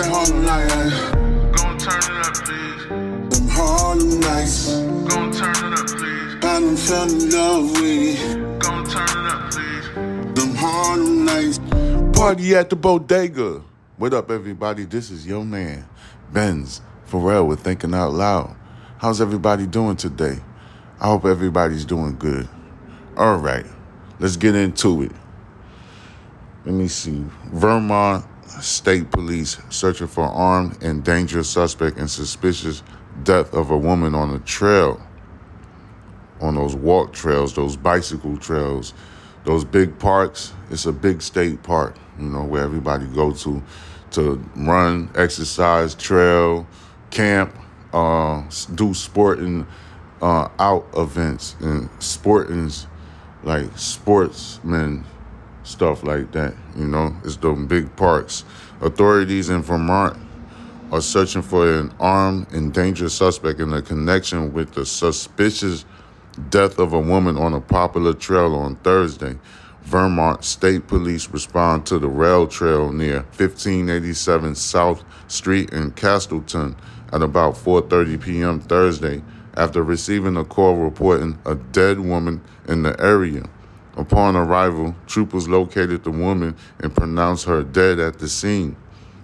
that Harlem night. Gon' turn it up, please. Them Harlem nights. Gon' turn it up, please. I done fell in love with it. Gon' turn it up, please. Them Harlem nights. Party at the bodega. What up, everybody? This is your man, Bens Farel with Thinking Out Loud. How's everybody doing today? I hope everybody's doing good. All right, let's get into it. Let me see. Vermont State Police searching for armed and dangerous suspect in suspicious death of a woman on a trail. On those walk trails, those bicycle trails, those big parks. It's a big state park, you know, where everybody go to to run, exercise, trail, camp, uh, do sporting uh, out events and sportings like sportsmen stuff like that. You know, it's those big parks. Authorities in Vermont are searching for an armed and dangerous suspect in a connection with the suspicious death of a woman on a popular trail on Thursday. Vermont State Police respond to the rail trail near 1587 South Street in Castleton at about 4:30 p.m. Thursday after receiving a call reporting a dead woman in the area. Upon arrival, troopers located the woman and pronounced her dead at the scene.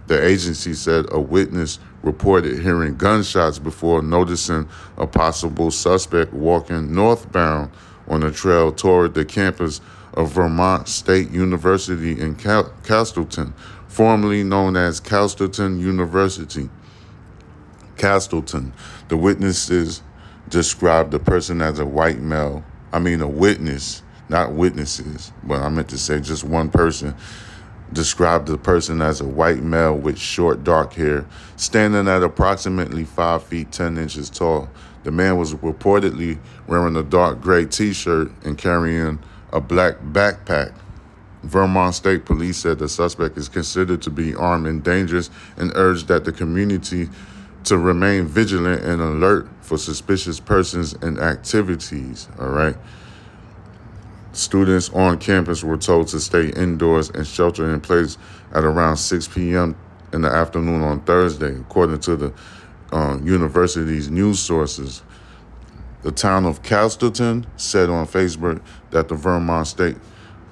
The agency said a witness reported hearing gunshots before noticing a possible suspect walking northbound on a trail toward the campus of Vermont State University in Cal- Castleton, formerly known as Castleton University. Castleton. The witnesses described the person as a white male. I mean, a witness, not witnesses, but I meant to say just one person described the person as a white male with short dark hair, standing at approximately 5 feet 10 inches tall. The man was reportedly wearing a dark gray t shirt and carrying a black backpack. Vermont State Police said the suspect is considered to be armed and dangerous and urged that the community to remain vigilant and alert for suspicious persons and activities. All right. Students on campus were told to stay indoors and shelter in place at around 6 p.m. in the afternoon on Thursday, according to the uh, university's news sources. The town of Castleton said on Facebook that the Vermont State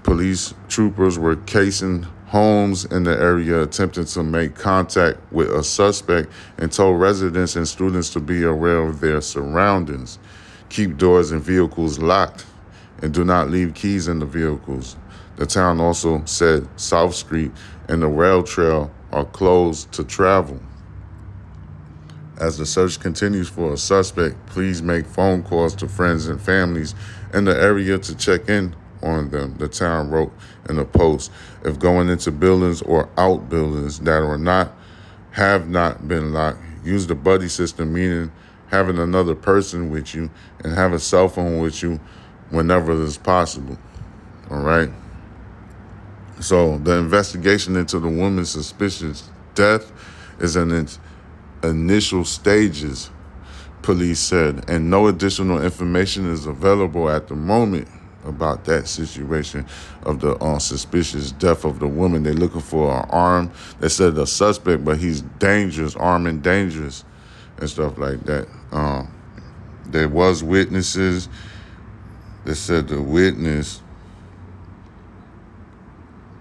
Police troopers were casing homes in the area, attempting to make contact with a suspect, and told residents and students to be aware of their surroundings. Keep doors and vehicles locked and do not leave keys in the vehicles. The town also said South Street and the rail trail are closed to travel. As the search continues for a suspect, please make phone calls to friends and families in the area to check in on them, the town wrote in a post. If going into buildings or outbuildings that are not have not been locked, use the buddy system, meaning having another person with you and have a cell phone with you whenever it's possible. All right. So the investigation into the woman's suspicious death is in its initial stages, police said, and no additional information is available at the moment about that situation of the uh, suspicious death of the woman. They're looking for an arm. They said a suspect, but he's dangerous, armed and dangerous, and stuff like that. Um, there was witnesses. They said the witness.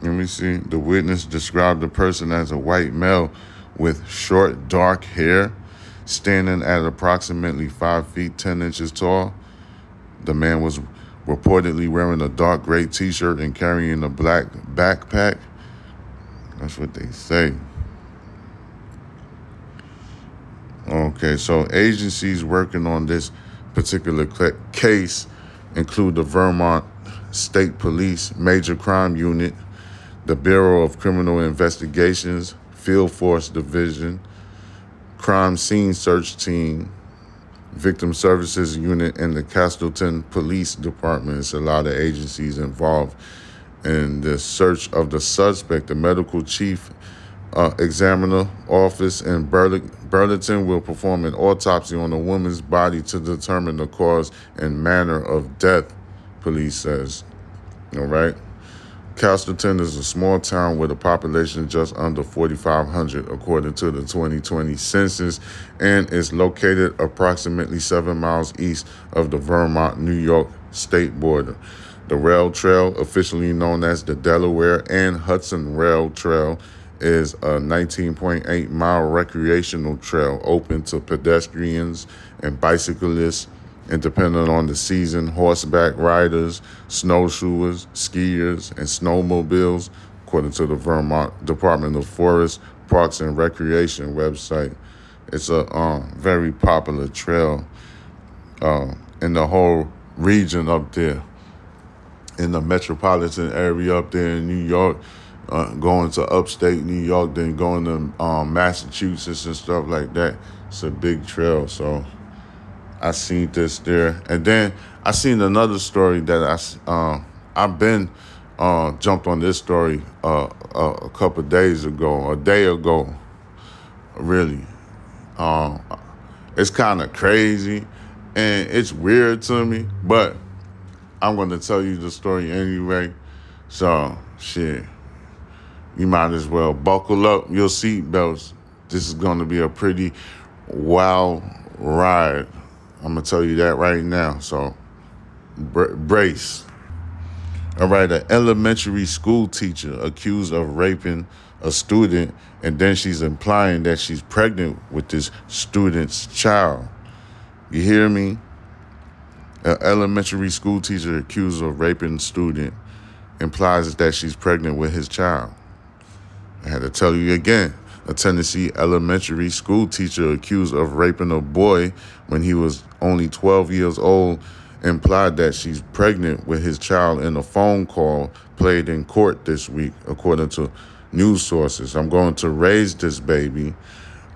Let me see. The witness described the person as a white male with short, dark hair, standing at approximately five feet ten inches tall. The man was reportedly wearing a dark gray t shirt and carrying a black backpack. That's what they say. Okay, so agencies working on this particular case include the Vermont State Police Major Crime Unit, the Bureau of Criminal Investigations, Field Force Division, Crime Scene Search Team, Victim Services Unit, and the Castleton Police Department. It's a lot of agencies involved in the search of the suspect. The medical chief uh, examiner office in Burlington will perform an autopsy on the woman's body to determine the cause and manner of death, police says. All right. Castleton is a small town with a population just under 4,500 according to the 2020 census and is located approximately seven miles east of the Vermont New York state border. The rail trail, officially known as the Delaware and Hudson Rail Trail, is a 19.8 mile recreational trail open to pedestrians and bicyclists and depending on the season, horseback riders, snowshoers, skiers, and snowmobiles, according to the Vermont Department of Forest, Parks, and Recreation website. It's a um, very popular trail uh, in the whole region up there, in the metropolitan area up there in New York, uh, going to upstate New York, then going to um, Massachusetts and stuff like that. It's a big trail, so. I seen this there, and then I seen another story that I uh, I've been uh, jumped on this story uh, a, a couple days ago, a day ago, really. Um, it's kind of crazy, and it's weird to me, but I'm going to tell you the story anyway. So shit, you might as well buckle up your seatbelts. This is going to be a pretty wild ride. I'm gonna tell you that right now. So br- brace. All right, an elementary school teacher accused of raping a student, and then she's implying that she's pregnant with this student's child. You hear me? An elementary school teacher accused of raping a student implies that she's pregnant with his child. I had to tell you again a Tennessee elementary school teacher accused of raping a boy when he was only 12 years old implied that she's pregnant with his child in a phone call played in court this week, according to news sources. I'm going to raise this baby.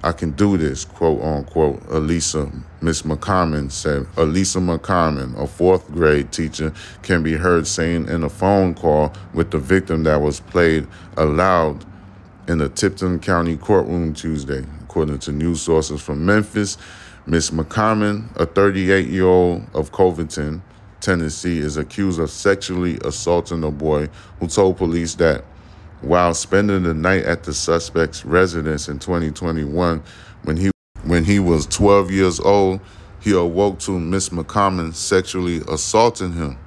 I can do this, quote unquote. Alissa, Miss McCommon said. Alissa McCommon, a fourth grade teacher, can be heard saying in a phone call with the victim that was played aloud in the Tipton County courtroom Tuesday, according to news sources from Memphis. Miss McCommon, a 38 year old of Covington, Tennessee, is accused of sexually assaulting a boy who told police that while spending the night at the suspect's residence in 2021, when he when he was 12 years old, he awoke to Miss McCommon sexually assaulting him.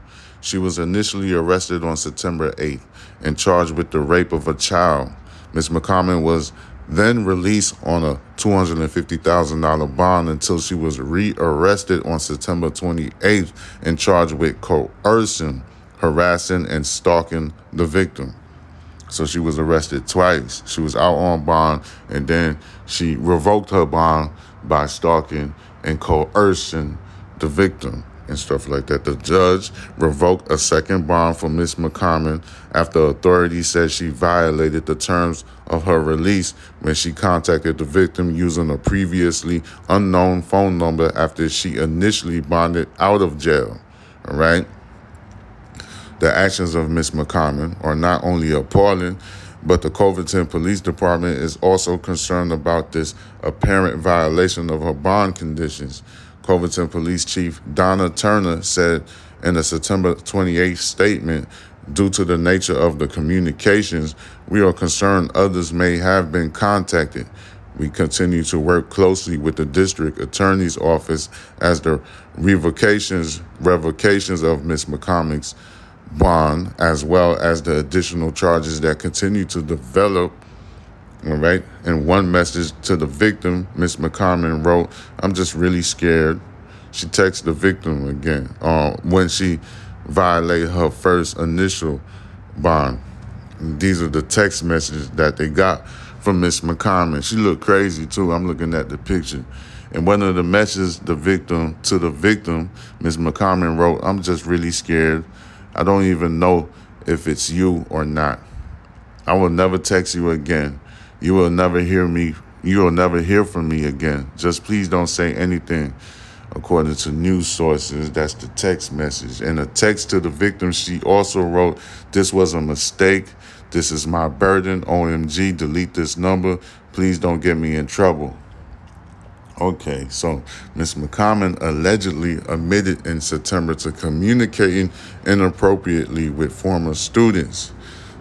She was initially arrested on September 8th and charged with the rape of a child. Ms. McCommon was then released on a $250,000 bond until she was rearrested on September 28th and charged with coercing, harassing, and stalking the victim. So she was arrested twice. She was out on bond, and then she revoked her bond by stalking and coercing the victim and stuff like that. The judge revoked a second bond for Miss McCommon after authorities said she violated the terms of her release when she contacted the victim using a previously unknown phone number after she initially bonded out of jail. All right. The actions of Miss McCommon are not only appalling, but the Covington Police Department is also concerned about this apparent violation of her bond conditions. Covington Police Chief Donna Turner said in a September 28th statement Due to the nature of the communications, we are concerned others may have been contacted. We continue to work closely with the district attorney's office as the revocations revocations of Ms. McCormick's bond, as well as the additional charges that continue to develop all right. And one message to the victim, Miss McCormick wrote, I'm just really scared. She texted the victim again uh, when she violated her first initial bond. These are the text messages that they got from Miss McCormick. She looked crazy too. I'm looking at the picture. And one of the messages the victim to the victim, Miss McCormick wrote, I'm just really scared. I don't even know if it's you or not. I will never text you again. You will never hear me. You will never hear from me again. Just please don't say anything. According to news sources, that's the text message. And a text to the victim, she also wrote, This was a mistake. This is my burden. OMG, delete this number. Please don't get me in trouble. Okay, so Ms. McCommon allegedly admitted in September to communicating inappropriately with former students.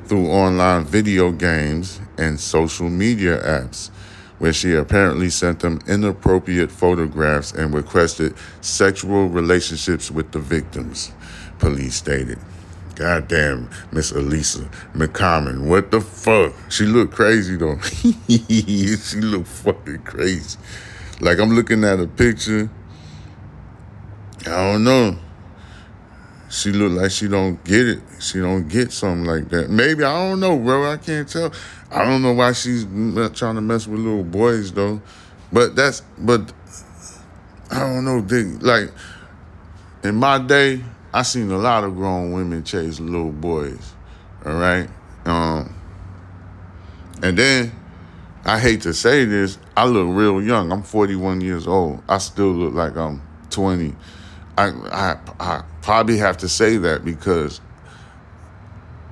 through online video games and social media apps, where she apparently sent them inappropriate photographs and requested sexual relationships with the victims, police stated. Goddamn, Miss Alissa McCommon, what the fuck? She looked crazy though. she looked fucking crazy. Like I'm looking at a picture. I don't know. She look like she don't get it. She don't get something like that. Maybe I don't know, bro. I can't tell. I don't know why she's trying to mess with little boys though. But that's but I don't know. They, like in my day, I seen a lot of grown women chase little boys. All right. Um, and then I hate to say this, I look real young. I'm 41 years old. I still look like I'm 20. I I, I probably have to say that because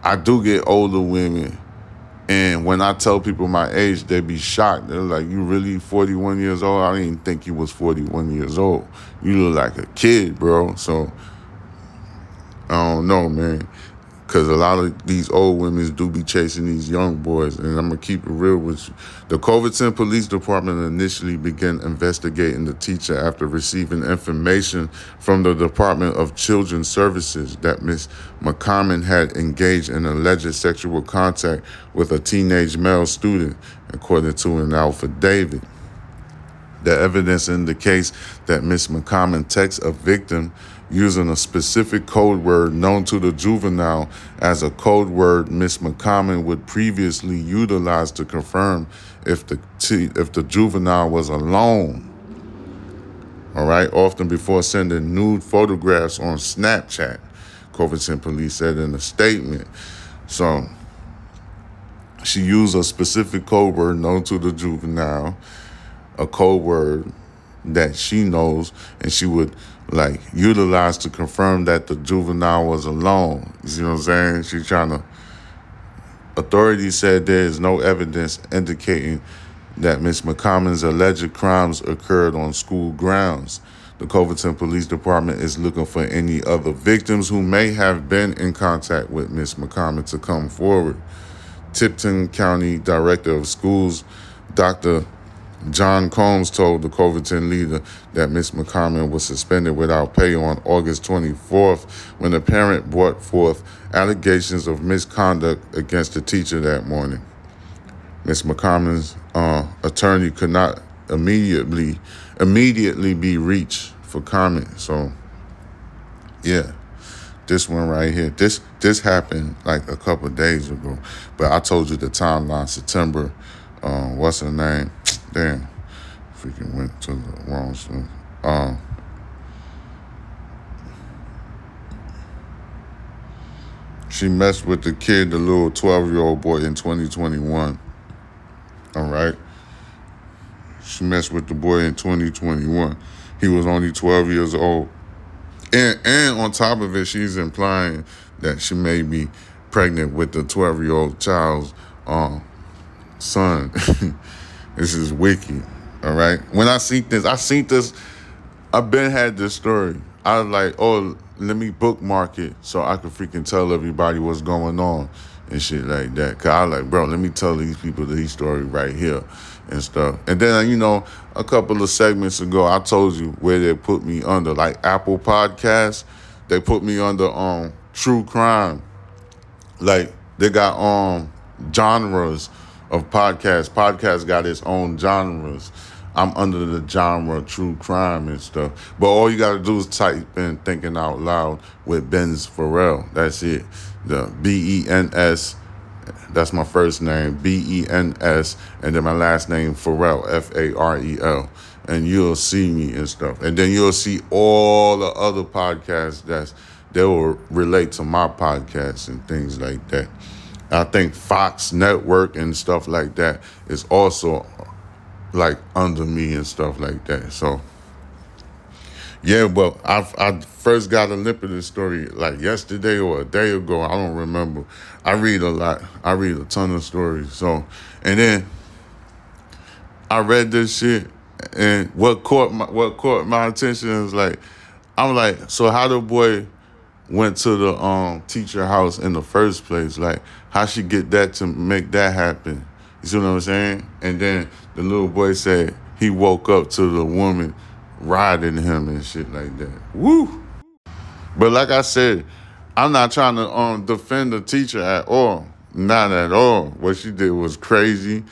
I do get older women. And when I tell people my age, they be shocked. They're like, "You really 41 years old? I didn't think you was 41 years old. You look like a kid, bro." So I don't know, man. Because a lot of these old women do be chasing these young boys. And I'm to keep it real with you. The Covington Police Department initially began investigating the teacher after receiving information from the Department of Children's Services that Miss McCommon had engaged in alleged sexual contact with a teenage male student, according to an affidavit. The evidence indicates that Miss McCommon texts a victim using a specific code word known to the juvenile as a code word Miss McCommon would previously utilize to confirm if the t- if the juvenile was alone. All right, often before sending nude photographs on Snapchat, Covington police said in a statement. So she used a specific code word known to the juvenile, a code word that she knows, and she would like utilize to confirm that the juvenile was alone. You see what I'm saying? She's trying to. Authorities said there is no evidence indicating that Miss McCommon's alleged crimes occurred on school grounds. The Covington Police Department is looking for any other victims who may have been in contact with Miss McCommon to come forward. Tipton County Director of Schools, Dr. John Combs told the Covington leader that Miss McCommon was suspended without pay on August 24th when a parent brought forth allegations of misconduct against the teacher that morning. Miss McCommon's uh, attorney could not immediately immediately be reached for comment. So, yeah, this one right here, this this happened like a couple days ago, but I told you the timeline. September, uh, what's her name? Damn, freaking went to the wrong stuff. Um, she messed with the kid, the little 12 year old boy in 2021. All right. She messed with the boy in 2021. He was only 12 years old. And, and on top of it, she's implying that she may be pregnant with the 12 year old child's um, son. This is wicked. All right. When I see this, I seen this. I've been had this story. I was like, oh, let me bookmark it so I can freaking tell everybody what's going on and shit like that. Cause I like, bro, let me tell these people these story right here and stuff. And then you know, a couple of segments ago, I told you where they put me under, like Apple Podcasts. They put me under um true crime. Like they got um genres of podcasts. Podcasts got its own genres. I'm under the genre true crime and stuff. But all you gotta do is type in thinking out loud with Bens Farel. That's it. The B E N S. That's my first name, B E N S, and then my last name Farel, F A R E L. And you'll see me and stuff. And then you'll see all the other podcasts that's they will relate to my podcast and things like that. I think Fox Network and stuff like that is also like under me and stuff like that. So yeah, well, I I first got a lip of this story like yesterday or a day ago. I don't remember. I read a lot. I read a ton of stories. So and then I read this shit and what caught my what caught my attention is like I'm like, so how the boy went to the um teacher house in the first place. Like, how she get that to make that happen? You see what I'm saying? And then the little boy said he woke up to the woman riding him and shit like that. Woo! But like I said, I'm not trying to um defend the teacher at all. Not at all. What she did was crazy.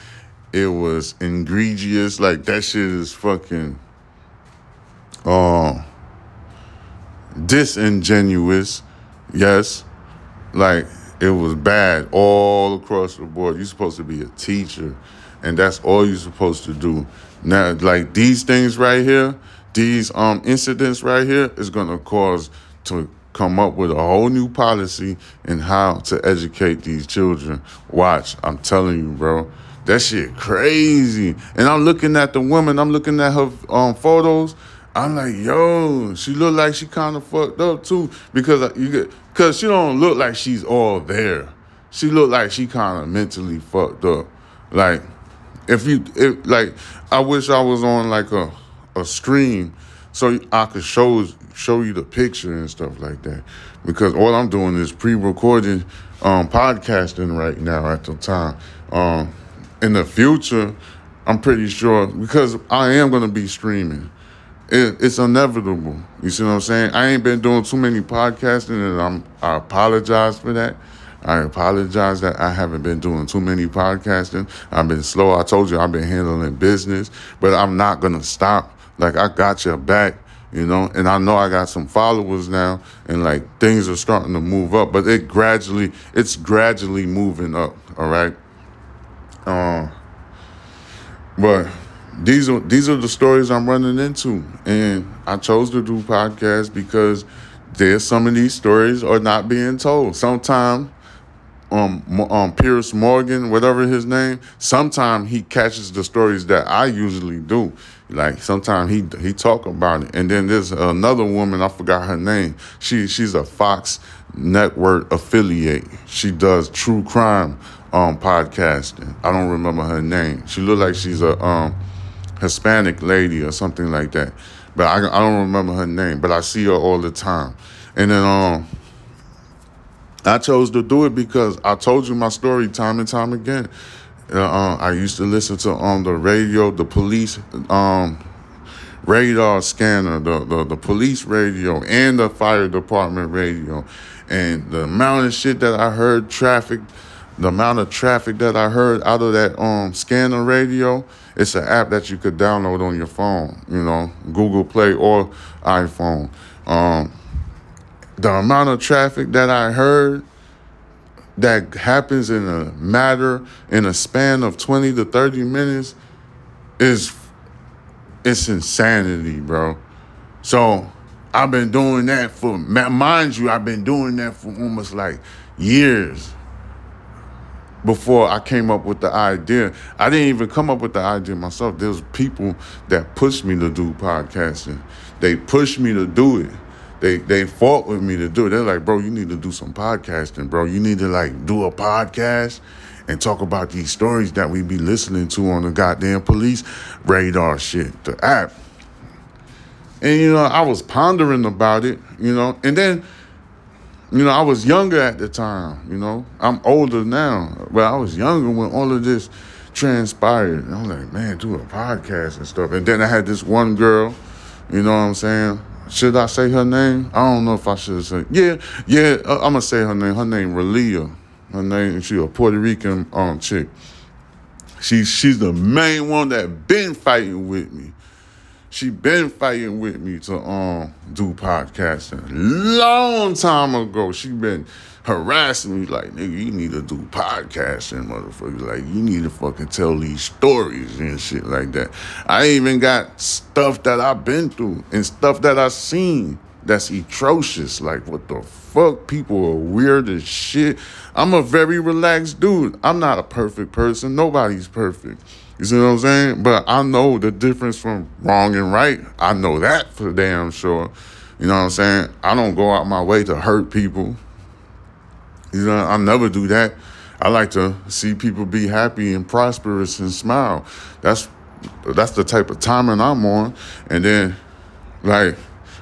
It was egregious. Like that shit is fucking um disingenuous. Yes. Like it was bad all across the board. You're supposed to be a teacher, and that's all you're supposed to do. Now, like these things right here, these um incidents right here is gonna cause to come up with a whole new policy and how to educate these children. Watch, I'm telling you, bro. That shit crazy. And I'm looking at the woman, I'm looking at her um photos. I'm like, yo, she look like she kind of fucked up too because you get because she don't look like she's all there. She look like she kind of mentally fucked up. Like, if you if like, I wish I was on like a a stream so I could show show you the picture and stuff like that. Because all I'm doing is pre-recording um, podcasting right now at the time. Um, in the future, I'm pretty sure because I am gonna be streaming. It, it's inevitable. You see what I'm saying? I ain't been doing too many podcasting, and I'm I apologize for that. I apologize that I haven't been doing too many podcasting. I've been slow. I told you I've been handling business, but I'm not gonna stop. Like I got your back, you know, and I know I got some followers now, and like things are starting to move up. But it gradually, it's gradually moving up. All right. Um. But these are these are the stories I'm running into, and I chose to do podcasts because there's some of these stories are not being told. Sometimes, um, um, Piers Morgan, whatever his name, sometimes he catches the stories that I usually do. Like sometimes he he talk about it, and then there's another woman I forgot her name. She she's a Fox Network affiliate. She does true crime um podcasting. I don't remember her name. She look like she's a um Hispanic lady or something like that. But I, I don't remember her name, but I see her all the time. And then um, I chose to do it because I told you my story time and time again. Uh, uh, I used to listen to on um, the radio, the police um, radar scanner, the, the, the police radio, and the fire department radio. And the amount of shit that I heard, traffic, the amount of traffic that I heard out of that um scanner radio, it's an app that you could download on your phone, you know, Google Play or iPhone. Um, the amount of traffic that I heard that happens in a matter in a span of 20 to 30 minutes is it's insanity, bro. So I've been doing that for mind you, I've been doing that for almost like years before I came up with the idea. I didn't even come up with the idea myself. There's people that pushed me to do podcasting. They pushed me to do it. They they fought with me to do it. They're like, bro, you need to do some podcasting, bro. You need to like do a podcast and talk about these stories that we be listening to on the goddamn police radar shit, the app. And you know, I was pondering about it, you know, and then you know, I was younger at the time, you know. I'm older now, but I was younger when all of this transpired. And I'm like, man, do a podcast and stuff. And then I had this one girl, you know what I'm saying? Should I say her name? I don't know if I should say. Yeah, yeah, uh, I'm gonna say her name. Her name Relia. Her name, she a Puerto Rican um chick. She she's the main one that been fighting with me she been fighting with me to um do podcasting. Long time ago, she been harassing me like, nigga, you need to do podcasting, motherfucker. Like, you need to fucking tell these stories and shit like that. I even got stuff that I've been through and stuff that I seen that's atrocious. Like, what the fuck? People are weird as shit. I'm a very relaxed dude. I'm not a perfect person. Nobody's perfect. You see what I'm saying? But I know the difference from wrong and right. I know that for damn sure. You know what I'm saying? I don't go out my way to hurt people. You know, I never do that. I like to see people be happy and prosperous and smile. That's that's the type of timing I'm on. And then, like,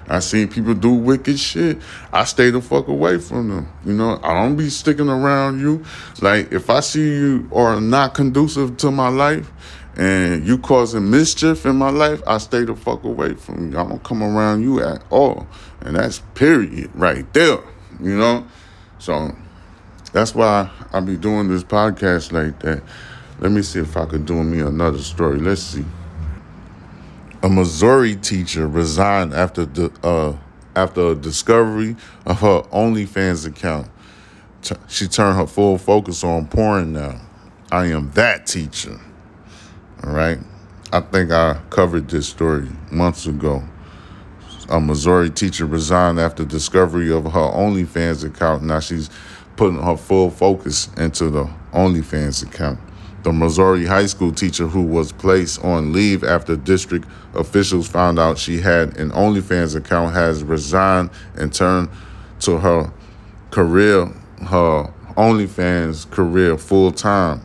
I seen people do wicked shit. I stay the fuck away from them. You know, I don't be sticking around you. Like if I see you are not conducive to my life and you causing mischief in my life, I stay the fuck away from you. I don't come around you at all. And that's period right there. You know? So that's why I be doing this podcast like that. Let me see if I could do me another story. Let's see. A Missouri teacher resigned after the uh, after a discovery of her OnlyFans account. T- she turned her full focus on porn now. I am that teacher. All right. I think I covered this story months ago. A Missouri teacher resigned after discovery of her OnlyFans account. Now she's putting her full focus into the OnlyFans account. The Missouri high school teacher who was placed on leave after district officials found out she had an OnlyFans account has resigned and turned to her career, her OnlyFans career full time.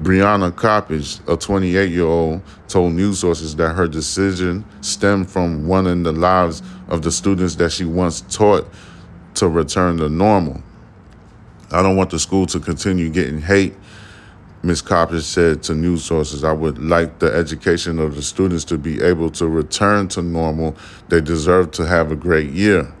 Brianna Coppage, a 28 year old, told news sources that her decision stemmed from wanting the lives of the students that she once taught to return to normal. I don't want the school to continue getting hate. Ms. Coppage said to news sources, I would like the education of the students to be able to return to normal. They deserve to have a great year.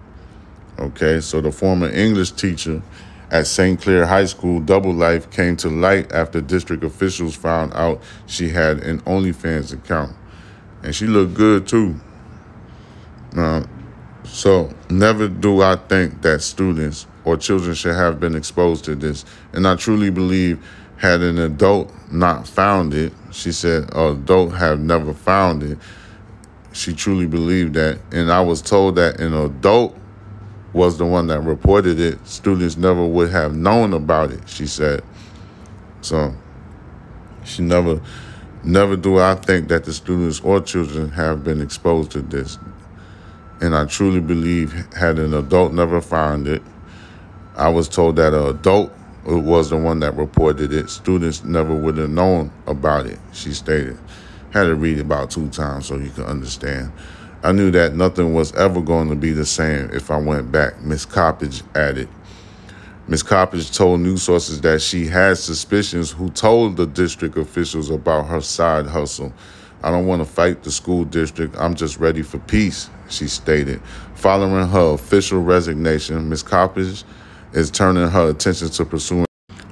Okay, so the former English teacher at St. Clair High School, Double Life, came to light after district officials found out she had an OnlyFans account. And she looked good too. Uh, so, never do I think that students or children should have been exposed to this. And I truly believe, had an adult not found it, she said, an adult have never found it. She truly believed that. And I was told that an adult was the one that reported it. Students never would have known about it, she said. So she never never do I think that the students or children have been exposed to this. And I truly believe had an adult never found it, I was told that an adult was the one that reported it. Students never would have known about it, she stated. Had to read about two times so you can understand. I knew that nothing was ever going to be the same if I went back, Miss Coppage added. Miss Coppage told news sources that she had suspicions who told the district officials about her side hustle. I don't want to fight the school district. I'm just ready for peace, she stated. Following her official resignation, Miss Coppage is turning her attention to pursuing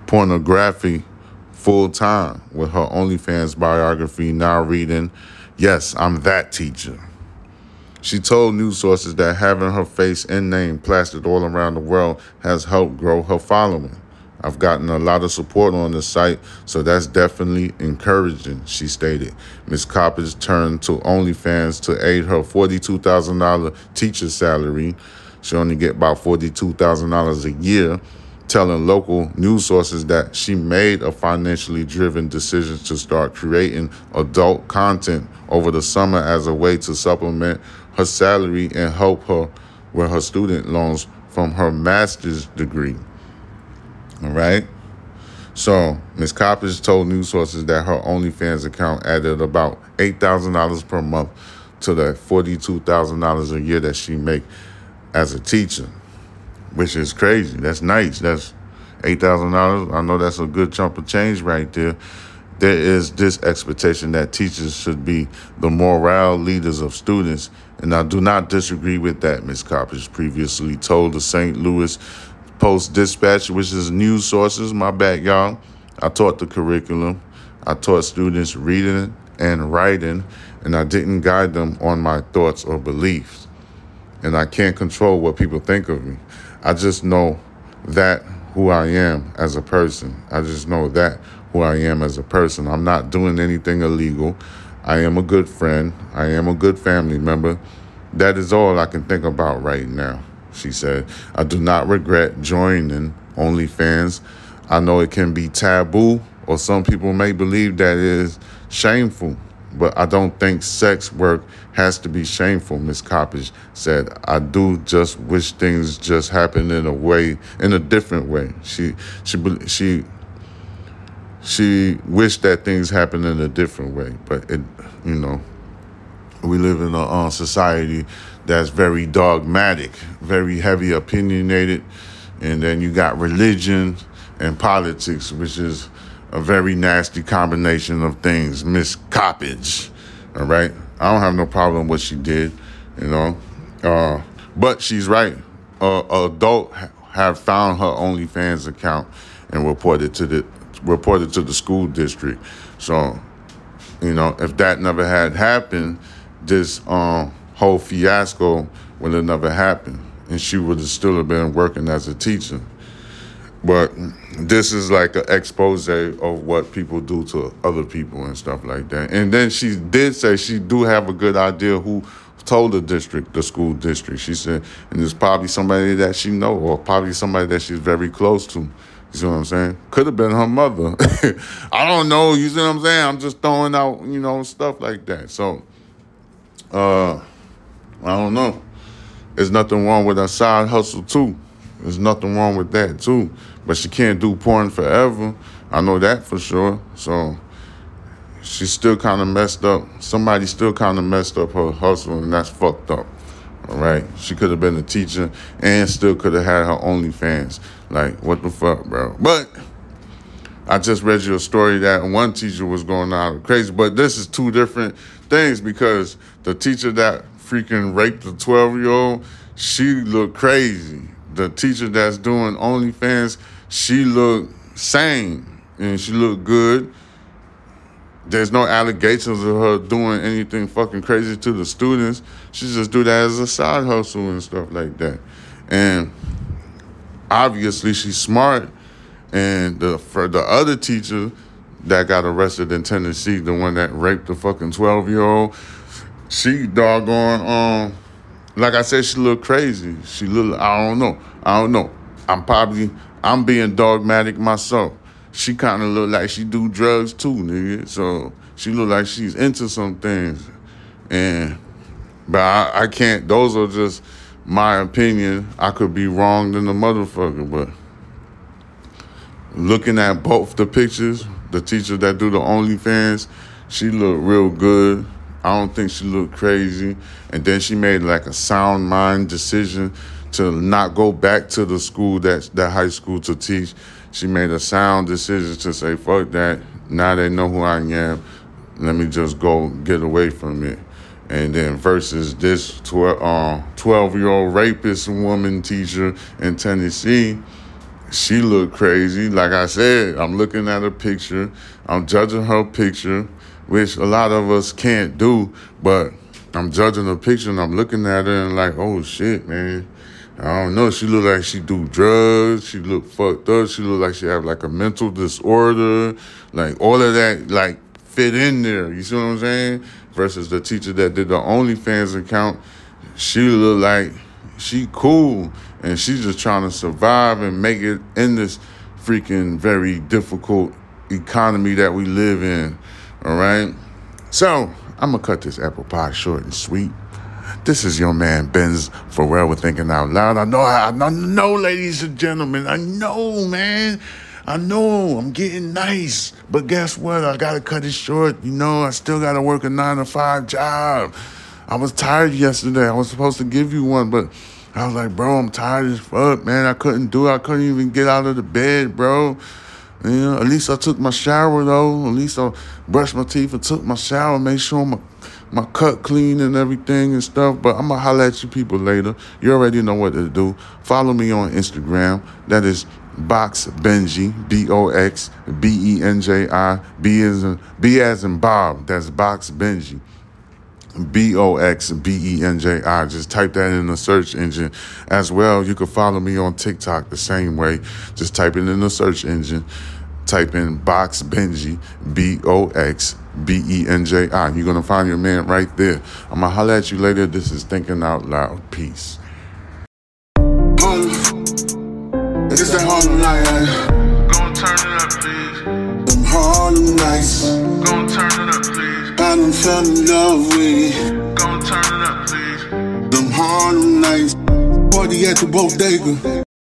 pornography full time with her OnlyFans biography now reading, Yes, I'm that teacher. She told news sources that having her face and name plastered all around the world has helped grow her following. I've gotten a lot of support on the site, so that's definitely encouraging, she stated. Ms. Coppage turned to OnlyFans to aid her $42,000 teacher salary. She only get about $42,000 a year, telling local news sources that she made a financially driven decision to start creating adult content over the summer as a way to supplement her salary and help her with her student loans from her master's degree. All right. So, Ms. Coppage told news sources that her OnlyFans account added about $8,000 per month to the $42,000 a year that she make as a teacher, which is crazy. That's nice. That's $8,000. I know that's a good chunk of change right there there is this expectation that teachers should be the morale leaders of students, and I do not disagree with that, Ms. Coppage previously told the St. Louis Post Dispatch, which is news sources. My bad, y'all. I taught the curriculum. I taught students reading and writing, and I didn't guide them on my thoughts or beliefs. And I can't control what people think of me. I just know that who I am as a person. I just know that who I am as a person. I'm not doing anything illegal. I am a good friend. I am a good family member. That is all I can think about right now, she said. I do not regret joining OnlyFans. I know it can be taboo, or some people may believe that it is shameful, but I don't think sex work has to be shameful, Miss Coppage said. I do just wish things just happened in a way, in a different way. She, she, she she wished that things happened in a different way, but it, you know, we live in a uh, society that's very dogmatic, very heavy opinionated, and then you got religion and politics, which is a very nasty combination of things. Miss Coppage, all right. I don't have no problem with what she did, you know, uh, but she's right. Uh, adult have found her OnlyFans account and reported to the reported to the school district. So, you know, if that never had happened, this um, whole fiasco would have never happened, and she would have still have been working as a teacher. But this is like an expose of what people do to other people and stuff like that. And then she did say she do have a good idea who told the district, the school district. She said, and it's probably somebody that she know or probably somebody that she's very close to. You see what I'm saying? Could have been her mother. I don't know. You see what I'm saying? I'm just throwing out, you know, stuff like that. So, uh, I don't know. There's nothing wrong with a side hustle too. There's nothing wrong with that too. But she can't do porn forever. I know that for sure. So she's still kind of messed up. Somebody still kind of messed up her hustle, and that's fucked up. All right, she could have been a teacher and still could have had her OnlyFans. Like, what the fuck, bro? But I just read you a story that one teacher was going out crazy, but this is two different things because the teacher that freaking raped the 12 year old, she looked crazy. The teacher that's doing OnlyFans, she looked sane and she looked good. There's no allegations of her doing anything fucking crazy to the students. She just do that as a side hustle and stuff like that. And obviously she's smart. And the for the other teacher that got arrested in Tennessee, the one that raped the fucking 12 year old, she doggone um like I said, she looked crazy. She look I don't know. I don't know. I'm probably I'm being dogmatic myself she kind of look like she do drugs too, nigga. So she look like she's into some things, and but I, I can't. Those are just my opinion. I could be wrong than the motherfucker, but looking at both the pictures, the teacher that do the OnlyFans, she look real good. I don't think she looked crazy. And then she made like a sound mind decision to not go back to the school that that high school to teach she made a sound decision to say, fuck that. Now they know who I am. Let me just go get away from it. And then versus this 12 uh, year old rapist woman teacher in Tennessee, she looked crazy. Like I said, I'm looking at her picture, I'm judging her picture, which a lot of us can't do, but I'm judging her picture and I'm looking at her and like, oh shit, man I don't know. She look like she do drugs. She look fucked up. She look like she have like a mental disorder. Like all of that, like fit in there. You see what I'm saying? Versus the teacher that did the OnlyFans account, she look like she cool and she's just trying to survive and make it in this freaking very difficult economy that we live in. All right. So I'm gonna cut this apple pie short and sweet. This is your man Bens with Thinking Out Loud. I know, I know, ladies and gentlemen. I know, man. I know I'm getting nice, but guess what? I gotta cut it short. You know, I still gotta work a nine to five job. I was tired yesterday. I was supposed to give you one, but I was like, bro, I'm tired as fuck, man. I couldn't do it. I couldn't even get out of the bed, bro. Know, at least I took my shower though. At least I brushed my teeth and took my shower, made sure my my cut clean and everything and stuff. But I'm gonna holler at you people later. You already know what to do. Follow me on Instagram. That is Box Benji, B O X B E N J I, B as in B as in Bob. That's Box Benji. B O X B E N J I. Just type that in the search engine as well. You can follow me on TikTok the same way. Just type it in the search engine. Type in Box Benji, B O X B E N J I. You're going to find your man right there. I'm going to holler at you later. This is Thinking Out Loud. Peace. It's that Harlem night. Eh? Gon' turn it up, please. Them Harlem nights. Gon' turn it up, done fell in love with Gon' turn it up, please. them Harlem nights. Party at the bodega.